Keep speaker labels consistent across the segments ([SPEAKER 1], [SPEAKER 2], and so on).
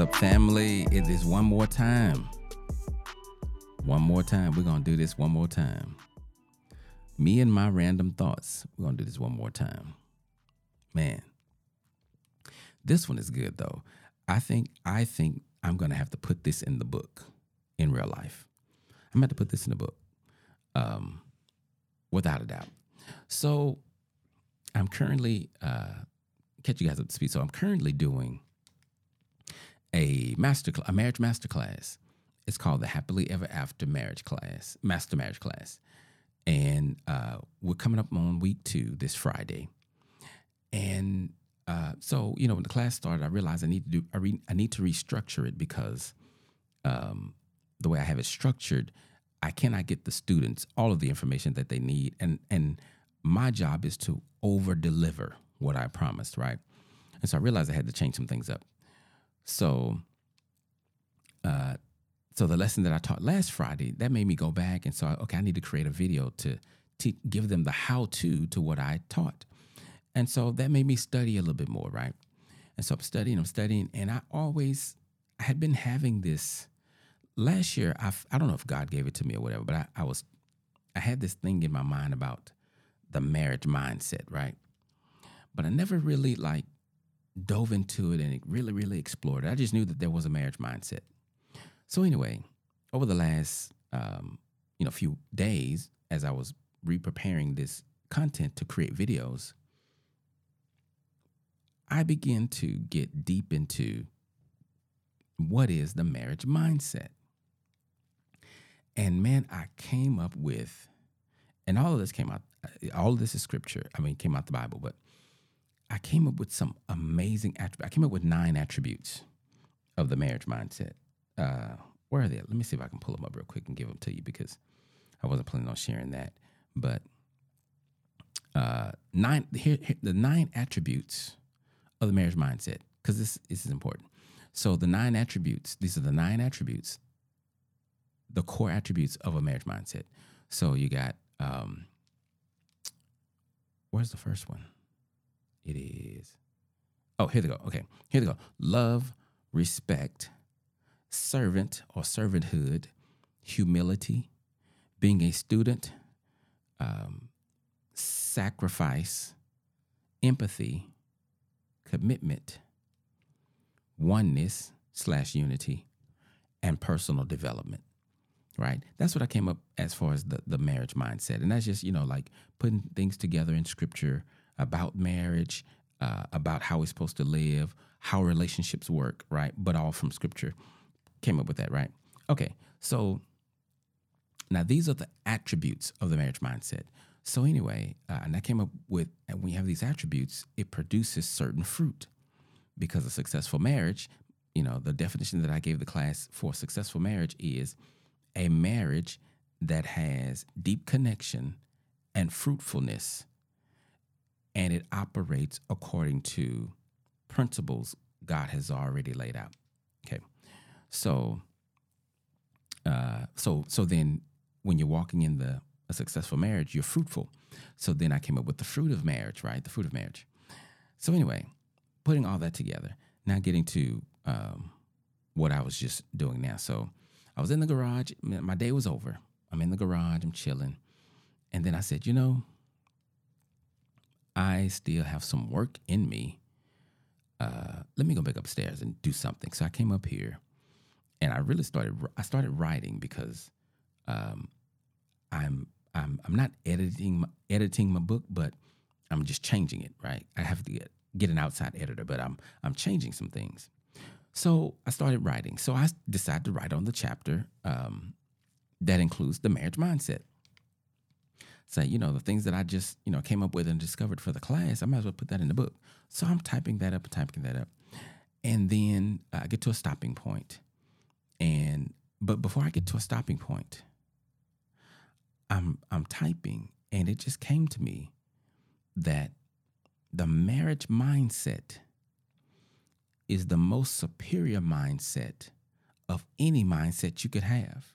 [SPEAKER 1] Up, family? It is one more time. One more time. We're going to do this one more time. Me and my random thoughts. We're going to do this one more time. Man. This one is good though. I think I think I'm going to have to put this in the book in real life. I'm going to put this in the book. Um without a doubt. So, I'm currently uh catch you guys up to speed. So, I'm currently doing a master a marriage master class. It's called the Happily Ever After Marriage Class, Master Marriage Class, and uh, we're coming up on week two this Friday. And uh, so, you know, when the class started, I realized I need to do I, re, I need to restructure it because um, the way I have it structured, I cannot get the students all of the information that they need, and and my job is to over deliver what I promised, right? And so I realized I had to change some things up. So, uh, so the lesson that I taught last Friday that made me go back and so okay, I need to create a video to to give them the how to to what I taught, and so that made me study a little bit more, right? And so I'm studying, I'm studying, and I always had been having this. Last year, I I don't know if God gave it to me or whatever, but I, I was I had this thing in my mind about the marriage mindset, right? But I never really like dove into it and really, really explored it. I just knew that there was a marriage mindset. So anyway, over the last um, you know few days, as I was re-preparing this content to create videos, I began to get deep into what is the marriage mindset. And man, I came up with, and all of this came out, all of this is scripture. I mean, came out the Bible, but I came up with some amazing attributes. I came up with nine attributes of the marriage mindset. Uh, where are they? Let me see if I can pull them up real quick and give them to you because I wasn't planning on sharing that. But uh, nine here, here the nine attributes of the marriage mindset because this, this is important. So the nine attributes. These are the nine attributes. The core attributes of a marriage mindset. So you got um, where's the first one? It is. Oh, here they go. Okay, here they go. Love, respect, servant or servanthood, humility, being a student, um, sacrifice, empathy, commitment, oneness slash unity, and personal development. Right. That's what I came up as far as the, the marriage mindset. And that's just, you know, like putting things together in scripture about marriage, uh, about how we're supposed to live, how relationships work, right? But all from scripture. Came up with that, right? Okay. So now these are the attributes of the marriage mindset. So anyway, uh, and I came up with, and when you have these attributes, it produces certain fruit. Because a successful marriage, you know, the definition that I gave the class for successful marriage is a marriage that has deep connection and fruitfulness, and it operates according to principles God has already laid out. Okay, so, uh, so, so then when you're walking in the a successful marriage, you're fruitful. So then I came up with the fruit of marriage, right? The fruit of marriage. So anyway, putting all that together, now getting to um, what I was just doing now. So I was in the garage. My day was over. I'm in the garage. I'm chilling, and then I said, you know, I still have some work in me. Uh, let me go back upstairs and do something. So I came up here, and I really started. I started writing because um, I'm I'm I'm not editing my, editing my book, but I'm just changing it. Right, I have to get get an outside editor, but I'm I'm changing some things. So I started writing. So I decided to write on the chapter um, that includes the marriage mindset. Say, you know, the things that I just you know came up with and discovered for the class, I might as well put that in the book. So I'm typing that up, and typing that up, and then I get to a stopping point. And but before I get to a stopping point, I'm I'm typing and it just came to me that the marriage mindset is the most superior mindset of any mindset you could have.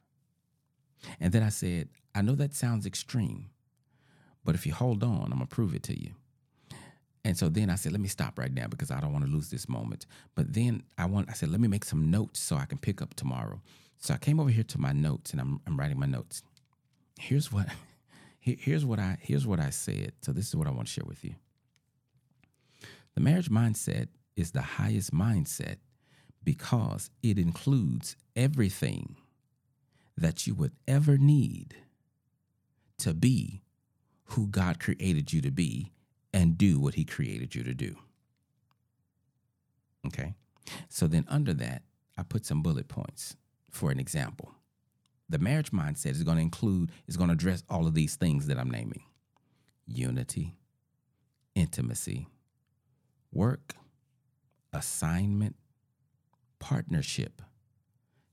[SPEAKER 1] And then I said, I know that sounds extreme, but if you hold on, I'm gonna prove it to you. And so then I said, let me stop right now because I don't want to lose this moment. But then I want I said, let me make some notes so I can pick up tomorrow. So I came over here to my notes and I'm I'm writing my notes. Here's what here's what I here's what I said. So this is what I want to share with you. The marriage mindset is the highest mindset because it includes everything that you would ever need to be who God created you to be and do what He created you to do. Okay. So then, under that, I put some bullet points for an example. The marriage mindset is going to include, is going to address all of these things that I'm naming unity, intimacy, work, assignment, partnership,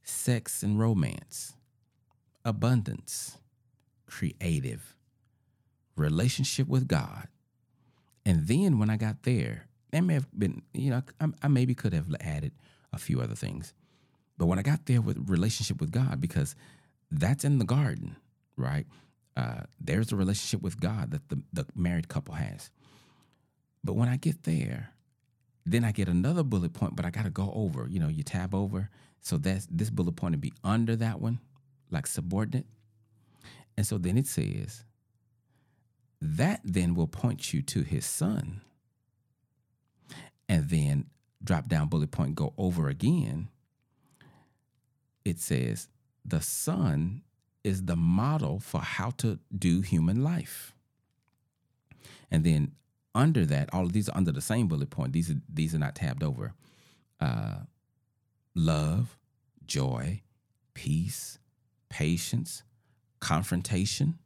[SPEAKER 1] sex and romance, abundance, creative, relationship with God. And then when I got there, that may have been, you know, I, I maybe could have added a few other things. But when I got there with relationship with God, because that's in the garden, right? Uh, there's a relationship with God that the, the married couple has. But when I get there, then I get another bullet point, but I got to go over. You know, you tab over. So that's this bullet point to be under that one, like subordinate. And so then it says, that then will point you to his son. And then drop down bullet point, go over again. It says, the son is the model for how to do human life. And then under that, all of these are under the same bullet point. These are these are not tabbed over. Uh, love, joy, peace, patience, confrontation,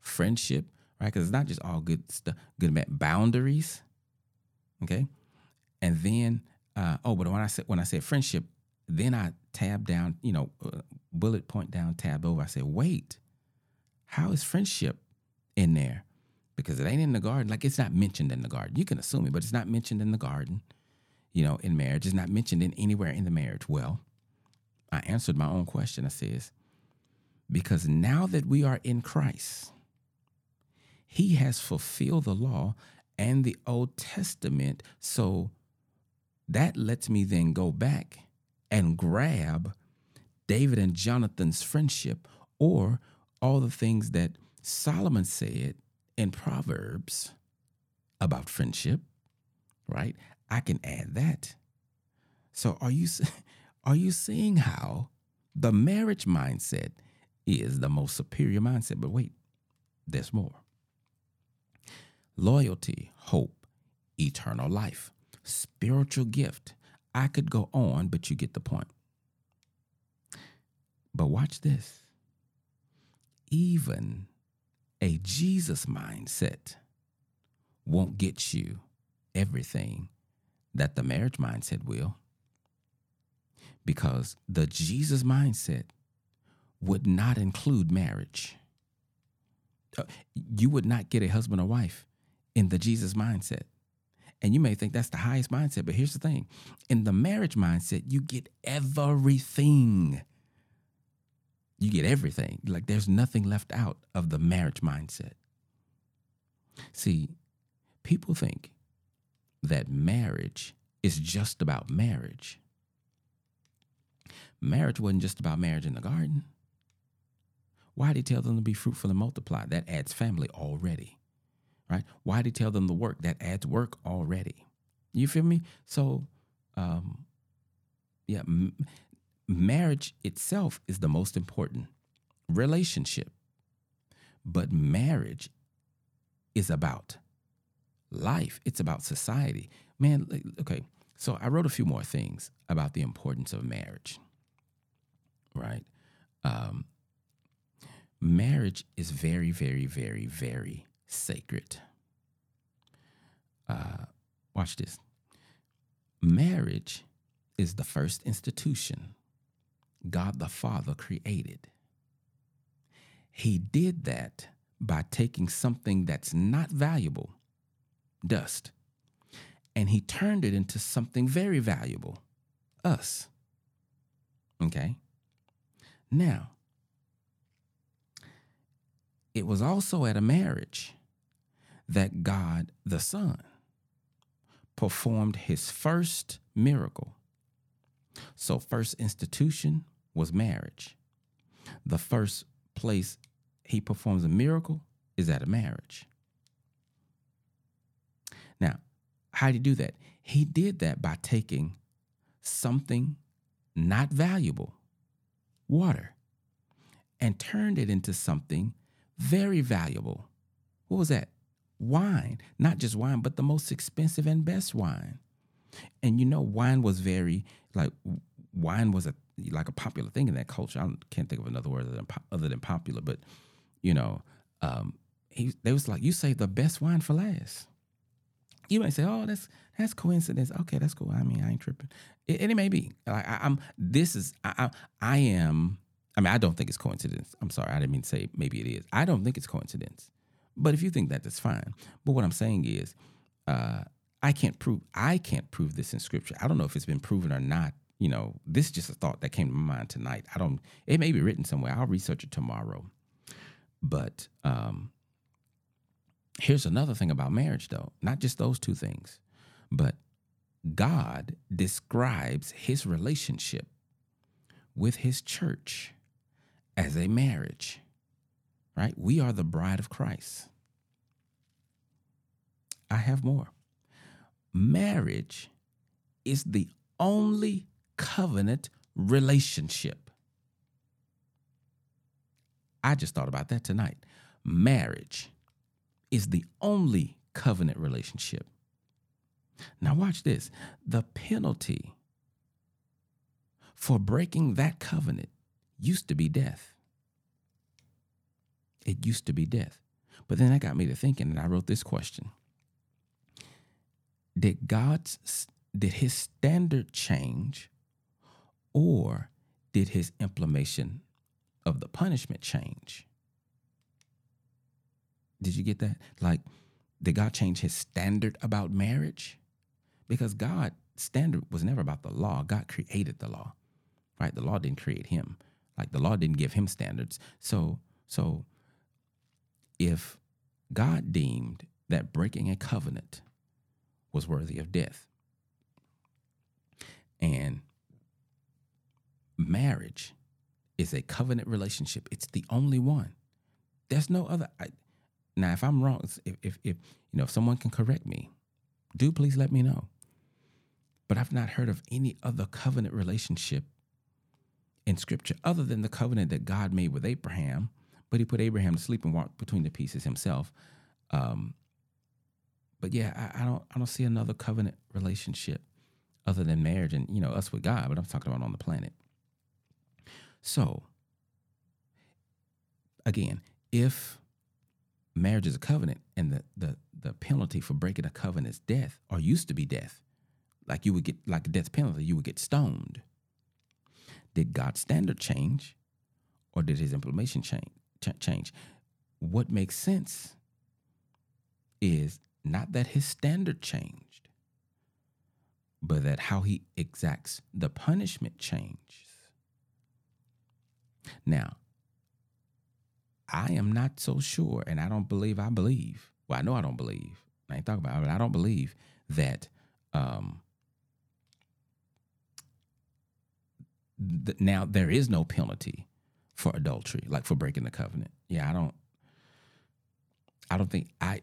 [SPEAKER 1] friendship, right? Because it's not just all good stuff, good bad boundaries. Okay, and then uh, oh, but when I said when I said friendship, then I tab down, you know, uh, bullet point down, tab over. I said, wait, how is friendship in there? because it ain't in the garden. Like it's not mentioned in the garden. You can assume it, but it's not mentioned in the garden. You know, in marriage, it's not mentioned in anywhere in the marriage. Well, I answered my own question. I says, because now that we are in Christ, He has fulfilled the law and the Old Testament. So that lets me then go back and grab David and Jonathan's friendship or all the things that Solomon said in Proverbs about friendship, right? I can add that. So are you are you seeing how the marriage mindset is the most superior mindset? But wait, there's more. Loyalty, hope, eternal life, spiritual gift. I could go on, but you get the point. But watch this. Even a Jesus mindset won't get you everything that the marriage mindset will. Because the Jesus mindset would not include marriage. Uh, you would not get a husband or wife in the Jesus mindset. And you may think that's the highest mindset, but here's the thing in the marriage mindset, you get everything you get everything. Like there's nothing left out of the marriage mindset. See, people think that marriage is just about marriage. Marriage wasn't just about marriage in the garden. Why did he tell them to be fruitful and multiply? That adds family already, right? Why did he tell them to work? That adds work already. You feel me? So, um, yeah, m- marriage itself is the most important relationship. But marriage is about life, it's about society. Man, okay, so I wrote a few more things about the importance of marriage, right? Um, marriage is very, very, very, very sacred. Uh, watch this. Marriage is the first institution God the Father created. He did that by taking something that's not valuable, dust, and he turned it into something very valuable, us. Okay? Now, it was also at a marriage that God the Son performed his first miracle. So, first institution was marriage. The first place he performs a miracle is at a marriage. Now, how did he do that? He did that by taking something not valuable, water, and turned it into something very valuable. What was that? Wine. Not just wine, but the most expensive and best wine. And you know, wine was very like wine was a like a popular thing in that culture. I can't think of another word other than, other than popular, but you know, um, he they was like, you say the best wine for last. You may say, oh, that's that's coincidence. Okay, that's cool. I mean, I ain't tripping. It, and it may be. Like I, am This is. I, I. I am. I mean, I don't think it's coincidence. I'm sorry. I didn't mean to say maybe it is. I don't think it's coincidence. But if you think that, that's fine. But what I'm saying is, uh, I can't prove. I can't prove this in scripture. I don't know if it's been proven or not. You know, this is just a thought that came to my mind tonight. I don't. It may be written somewhere. I'll research it tomorrow. But um, here's another thing about marriage, though. Not just those two things. But God describes his relationship with his church as a marriage, right? We are the bride of Christ. I have more. Marriage is the only covenant relationship. I just thought about that tonight. Marriage is the only covenant relationship now, watch this. The penalty for breaking that covenant used to be death. It used to be death. But then that got me to thinking, and I wrote this question Did God's, did his standard change, or did his implementation of the punishment change? Did you get that? Like, did God change his standard about marriage? because God standard was never about the law. God created the law, right? The law didn't create him. Like the law didn't give him standards. So, so if God deemed that breaking a covenant was worthy of death, and marriage is a covenant relationship, it's the only one. There's no other. I, now, if I'm wrong, if, if if you know, if someone can correct me, do please let me know. But I've not heard of any other covenant relationship in scripture other than the covenant that God made with Abraham. But he put Abraham to sleep and walked between the pieces himself. Um, but yeah, I, I, don't I don't see another covenant relationship other than marriage and you know us with God, but I'm talking about on the planet. So again, if marriage is a covenant and the the the penalty for breaking a covenant is death or used to be death, like you would get like a death penalty, you would get stoned. Did God's standard change, or did His implementation change? Change. What makes sense is not that His standard changed, but that how He exacts the punishment changes. Now, I am not so sure, and I don't believe I believe. Well, I know I don't believe. I ain't talking about it, but I don't believe that um, th- now there is no penalty for adultery, like for breaking the covenant. Yeah, I don't. I don't think I.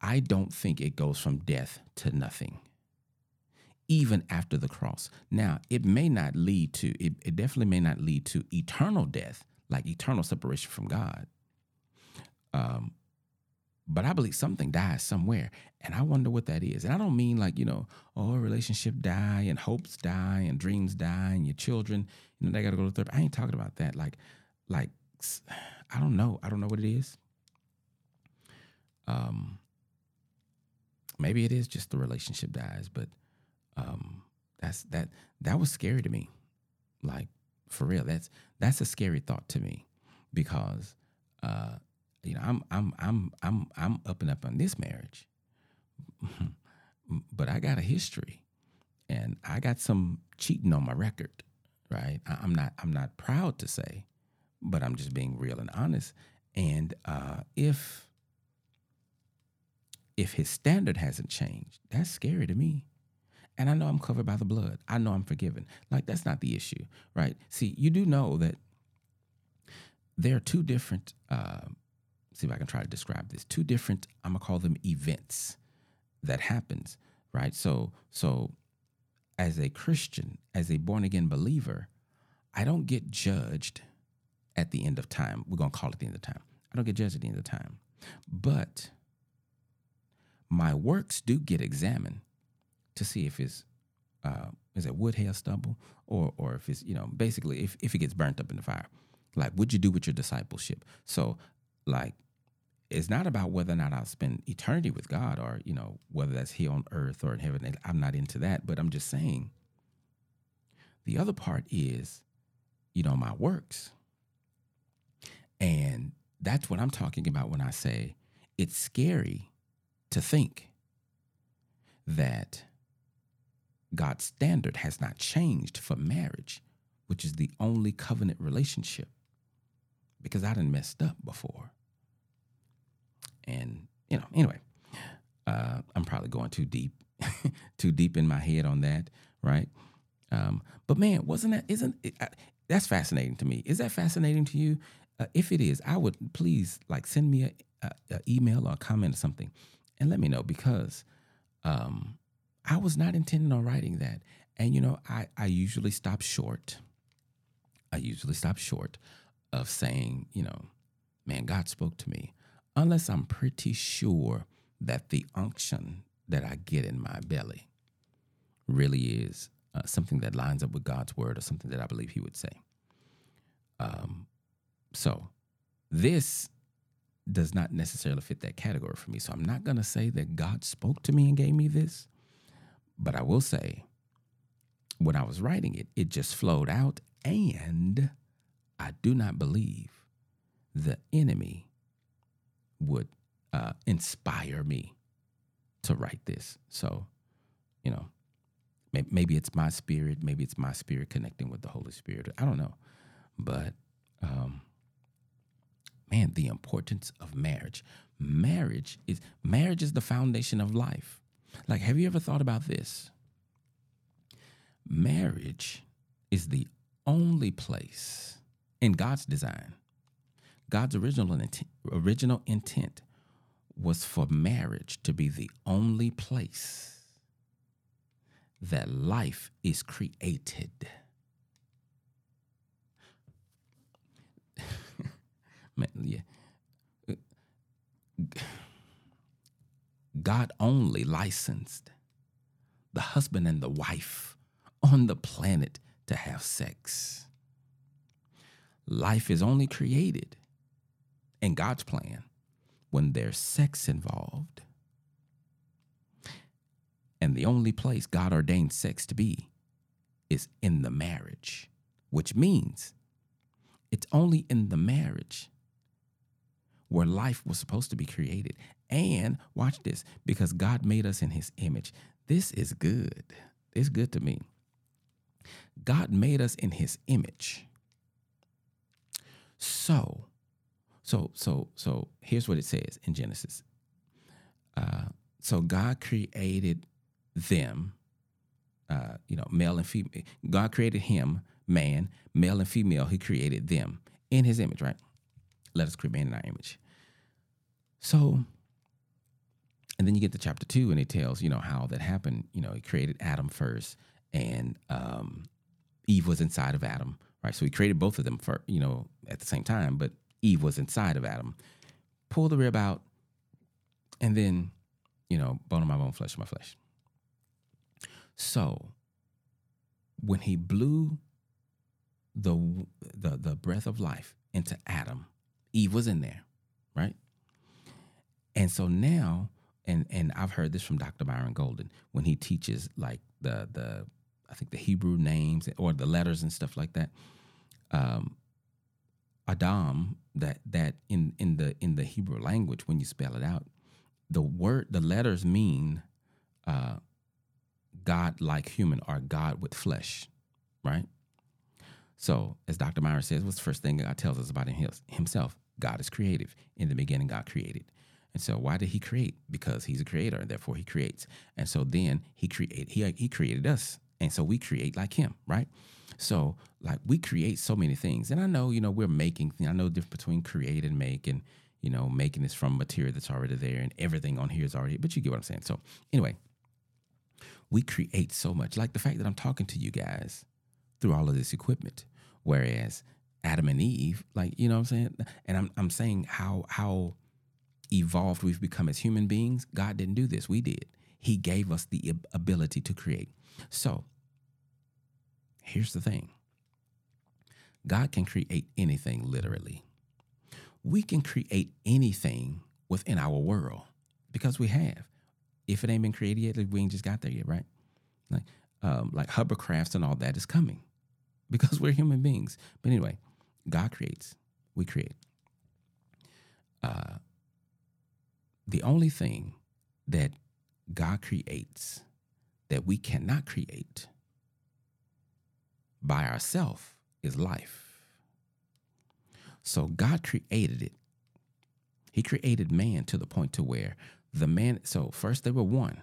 [SPEAKER 1] I don't think it goes from death to nothing. Even after the cross. Now, it may not lead to. It, it definitely may not lead to eternal death, like eternal separation from God. Um, but I believe something dies somewhere. And I wonder what that is. And I don't mean like, you know, oh, relationship die and hopes die and dreams die and your children, you know, they got to go to therapy. I ain't talking about that. Like, like, I don't know. I don't know what it is. Um, maybe it is just the relationship dies, but um, that's that that was scary to me. Like for real, that's that's a scary thought to me because uh, you know, I'm I'm I'm I'm I'm up and up on this marriage. but I got a history and I got some cheating on my record, right? I, am not I'm not proud to say, but I'm just being real and honest. And uh, if if his standard hasn't changed, that's scary to me. and I know I'm covered by the blood. I know I'm forgiven. Like that's not the issue, right? See, you do know that there are two different. Uh, see if I can try to describe this. Two different. I'm gonna call them events that happens, right? So, so as a Christian, as a born again believer, I don't get judged at the end of time. We're gonna call it the end of time. I don't get judged at the end of time, but my works do get examined to see if it's uh, is it wood, hail, stubble, or or if it's you know basically if if it gets burnt up in the fire, like what'd you do with your discipleship? So like it's not about whether or not I'll spend eternity with God or you know whether that's here on earth or in heaven. I'm not into that, but I'm just saying. The other part is, you know, my works, and that's what I'm talking about when I say it's scary to think that God's standard has not changed for marriage, which is the only covenant relationship. Because I done messed up before. And, you know, anyway, uh, I'm probably going too deep, too deep in my head on that, right? Um, but man, wasn't that, isn't it, uh, that's fascinating to me. Is that fascinating to you? Uh, if it is, I would please like send me a, a, a, email or a comment or something and let me know because um, I was not intending on writing that. And, you know, I, I usually stop short. I usually stop short of saying, you know, man, God spoke to me, unless I'm pretty sure that the unction that I get in my belly really is uh, something that lines up with God's word or something that I believe He would say. Um, so this does not necessarily fit that category for me. So I'm not going to say that God spoke to me and gave me this, but I will say when I was writing it, it just flowed out. And I do not believe the enemy would uh, inspire me to write this. So, you know, maybe it's my spirit, maybe it's my spirit connecting with the Holy Spirit. I don't know. But, um, man, the importance of marriage. Marriage is marriage is the foundation of life. Like, have you ever thought about this? Marriage is the only place in God's design. God's original intent, original intent was for marriage to be the only place that life is created. Yeah. God only licensed the husband and the wife on the planet to have sex. Life is only created in God's plan when there's sex involved. And the only place God ordained sex to be is in the marriage, which means it's only in the marriage where life was supposed to be created. And watch this, because God made us in his image. This is good. It's good to me. God made us in his image. So, so, so, so here's what it says in Genesis. Uh, so God created them, uh, you know, male and female. God created him, man, male and female. He created them in his image, right? Let us create man in our image. So, and then you get to chapter two, and it tells you know how that happened. You know, he created Adam first, and um, Eve was inside of Adam, right? So he created both of them for you know at the same time, but Eve was inside of Adam. Pull the rib out, and then you know bone of my bone, flesh of my flesh. So when he blew the the the breath of life into Adam, Eve was in there, right? And so now, and and I've heard this from Dr. Byron Golden when he teaches like the the I think the Hebrew names or the letters and stuff like that. Um, Adam, that that in in the in the Hebrew language, when you spell it out, the word the letters mean uh, God like human or God with flesh, right? So, as Dr. Myers says, what's the first thing God tells us about himself? God is creative. In the beginning, God created. And so why did he create? Because he's a creator and therefore he creates. And so then he create he he created us. And so we create like him, right? So like we create so many things. And I know, you know, we're making I know the difference between create and make and you know, making this from material that's already there and everything on here is already, but you get what I'm saying. So anyway, we create so much. Like the fact that I'm talking to you guys through all of this equipment. Whereas Adam and Eve, like, you know what I'm saying? And I'm I'm saying how how evolved we've become as human beings. God didn't do this. We did. He gave us the ability to create. So here's the thing. God can create anything literally. We can create anything within our world because we have. If it ain't been created yet, we ain't just got there yet, right? Like, um, like hovercrafts and all that is coming because we're human beings. But anyway, God creates, we create. Uh, the only thing that God creates that we cannot create by ourselves is life. So God created it. He created man to the point to where the man so first they were one.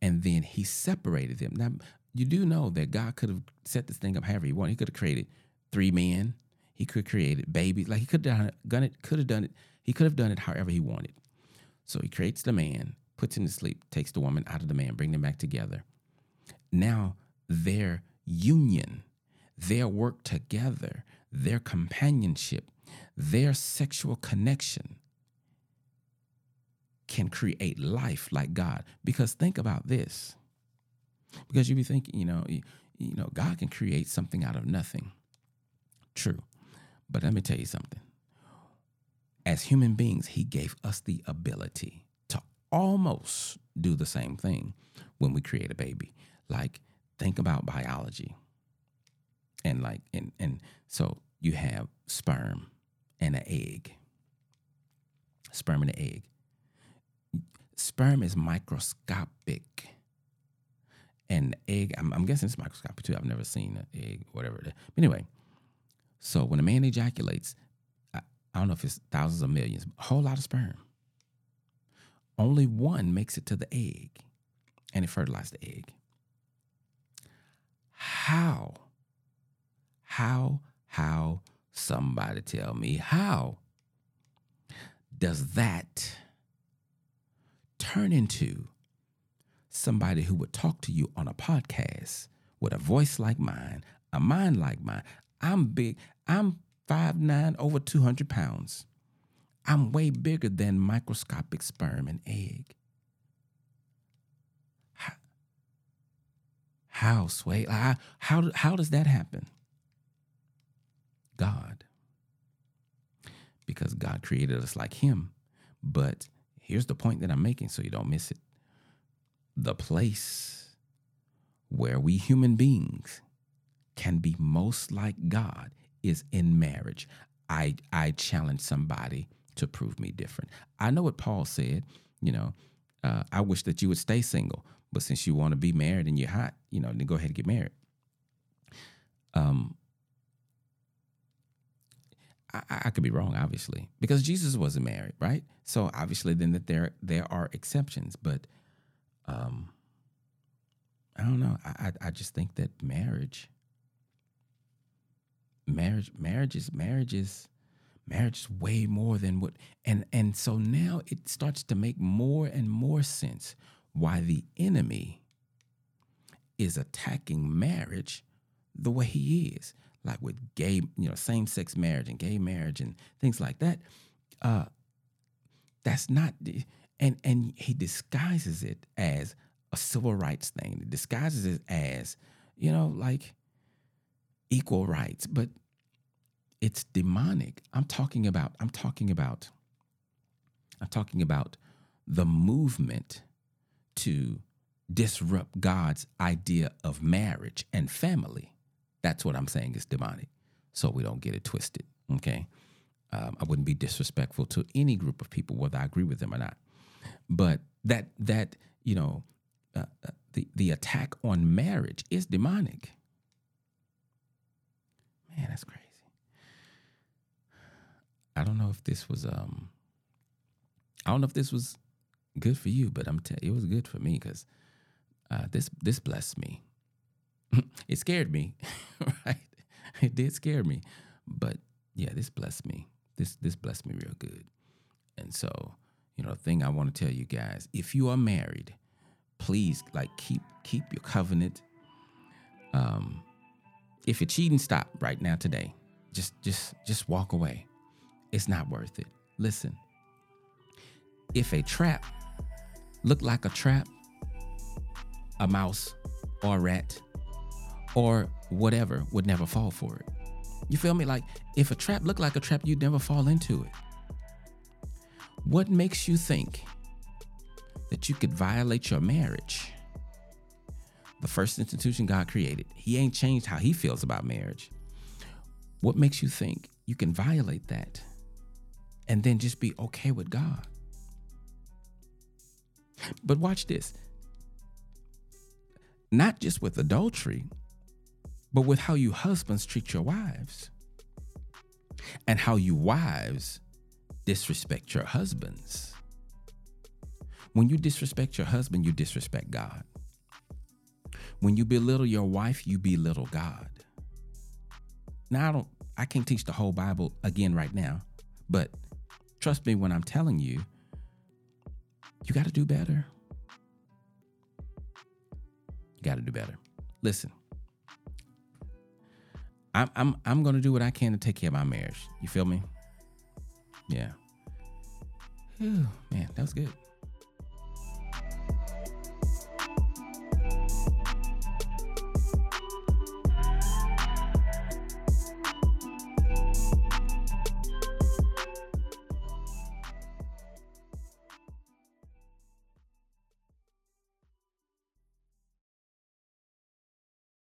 [SPEAKER 1] And then he separated them. Now you do know that God could have set this thing up however he wanted. He could have created three men. He could have created babies. Like he could have done it, could have done it. He could have done it however he wanted. So he creates the man, puts him to sleep, takes the woman out of the man, bring them back together. Now their union, their work together, their companionship, their sexual connection can create life like God. Because think about this. Because you be thinking, you know, you, you know, God can create something out of nothing. True. But let me tell you something. As human beings, he gave us the ability to almost do the same thing when we create a baby. Like think about biology. And like and and so you have sperm and an egg. Sperm and an egg. Sperm is microscopic and egg, I'm, I'm, guessing it's microscopic too. I've never seen an egg, whatever. But anyway, so when a man ejaculates, I, I don't know if it's thousands or millions, a whole lot of sperm. Only one makes it to the egg and it fertilizes the egg. How? How, how, somebody tell me, how does that turn into somebody who would talk to you on a podcast with a voice like mine, a mind like mine. I'm big. I'm five nine, over 200 pounds. I'm way bigger than microscopic sperm and egg. How, how Sway? How, how, how does that happen? God. Because God created us like Him. But here's the point that I'm making so you don't miss it the place where we human beings can be most like God is in marriage. I I challenge somebody to prove me different. I know what Paul said. You know, uh, I wish that you would stay single, but since you want to be married and you're hot, you know, then go ahead and get married. Um, I, I could be wrong, obviously, because Jesus wasn't married, right? So obviously, then that there there are exceptions, but um, I don't know. I, I, I just think that marriage, marriage, marriage is marriage is marriage is way more than what and and so now it starts to make more and more sense why the enemy is attacking marriage the way he is like with gay you know same-sex marriage and gay marriage and things like that uh that's not and and he disguises it as a civil rights thing. He disguises it as, you know, like equal rights, but it's demonic. I'm talking about I'm talking about I'm talking about the movement to disrupt God's idea of marriage and family. That's what I'm saying is demonic. So we don't get it twisted. Okay. Um, I wouldn't be disrespectful to any group of people, whether I agree with them or not. But that that you know, uh, uh, the the attack on marriage is demonic. Man, that's crazy. I don't know if this was um I don't know if this was good for you, but I'm telling it was good for me because uh, this this blessed me. it scared me, right? It did scare me, but yeah, this blessed me. This this blessed me real good. And so, you know, the thing I want to tell you guys, if you are married, please like keep keep your covenant. Um, if you're cheating, stop right now today. Just just just walk away. It's not worth it. Listen. If a trap look like a trap, a mouse or a rat or whatever would never fall for it. You feel me? Like if a trap looked like a trap, you'd never fall into it. What makes you think that you could violate your marriage? The first institution God created. He ain't changed how he feels about marriage. What makes you think you can violate that and then just be okay with God? But watch this. Not just with adultery, but with how you husbands treat your wives and how you wives disrespect your husbands. When you disrespect your husband, you disrespect God. When you belittle your wife, you belittle God. Now I don't I can't teach the whole Bible again right now, but trust me when I'm telling you, you got to do better. You got to do better. Listen. I'm I'm I'm going to do what I can to take care of my marriage. You feel me? Yeah. Whew, man, that was good.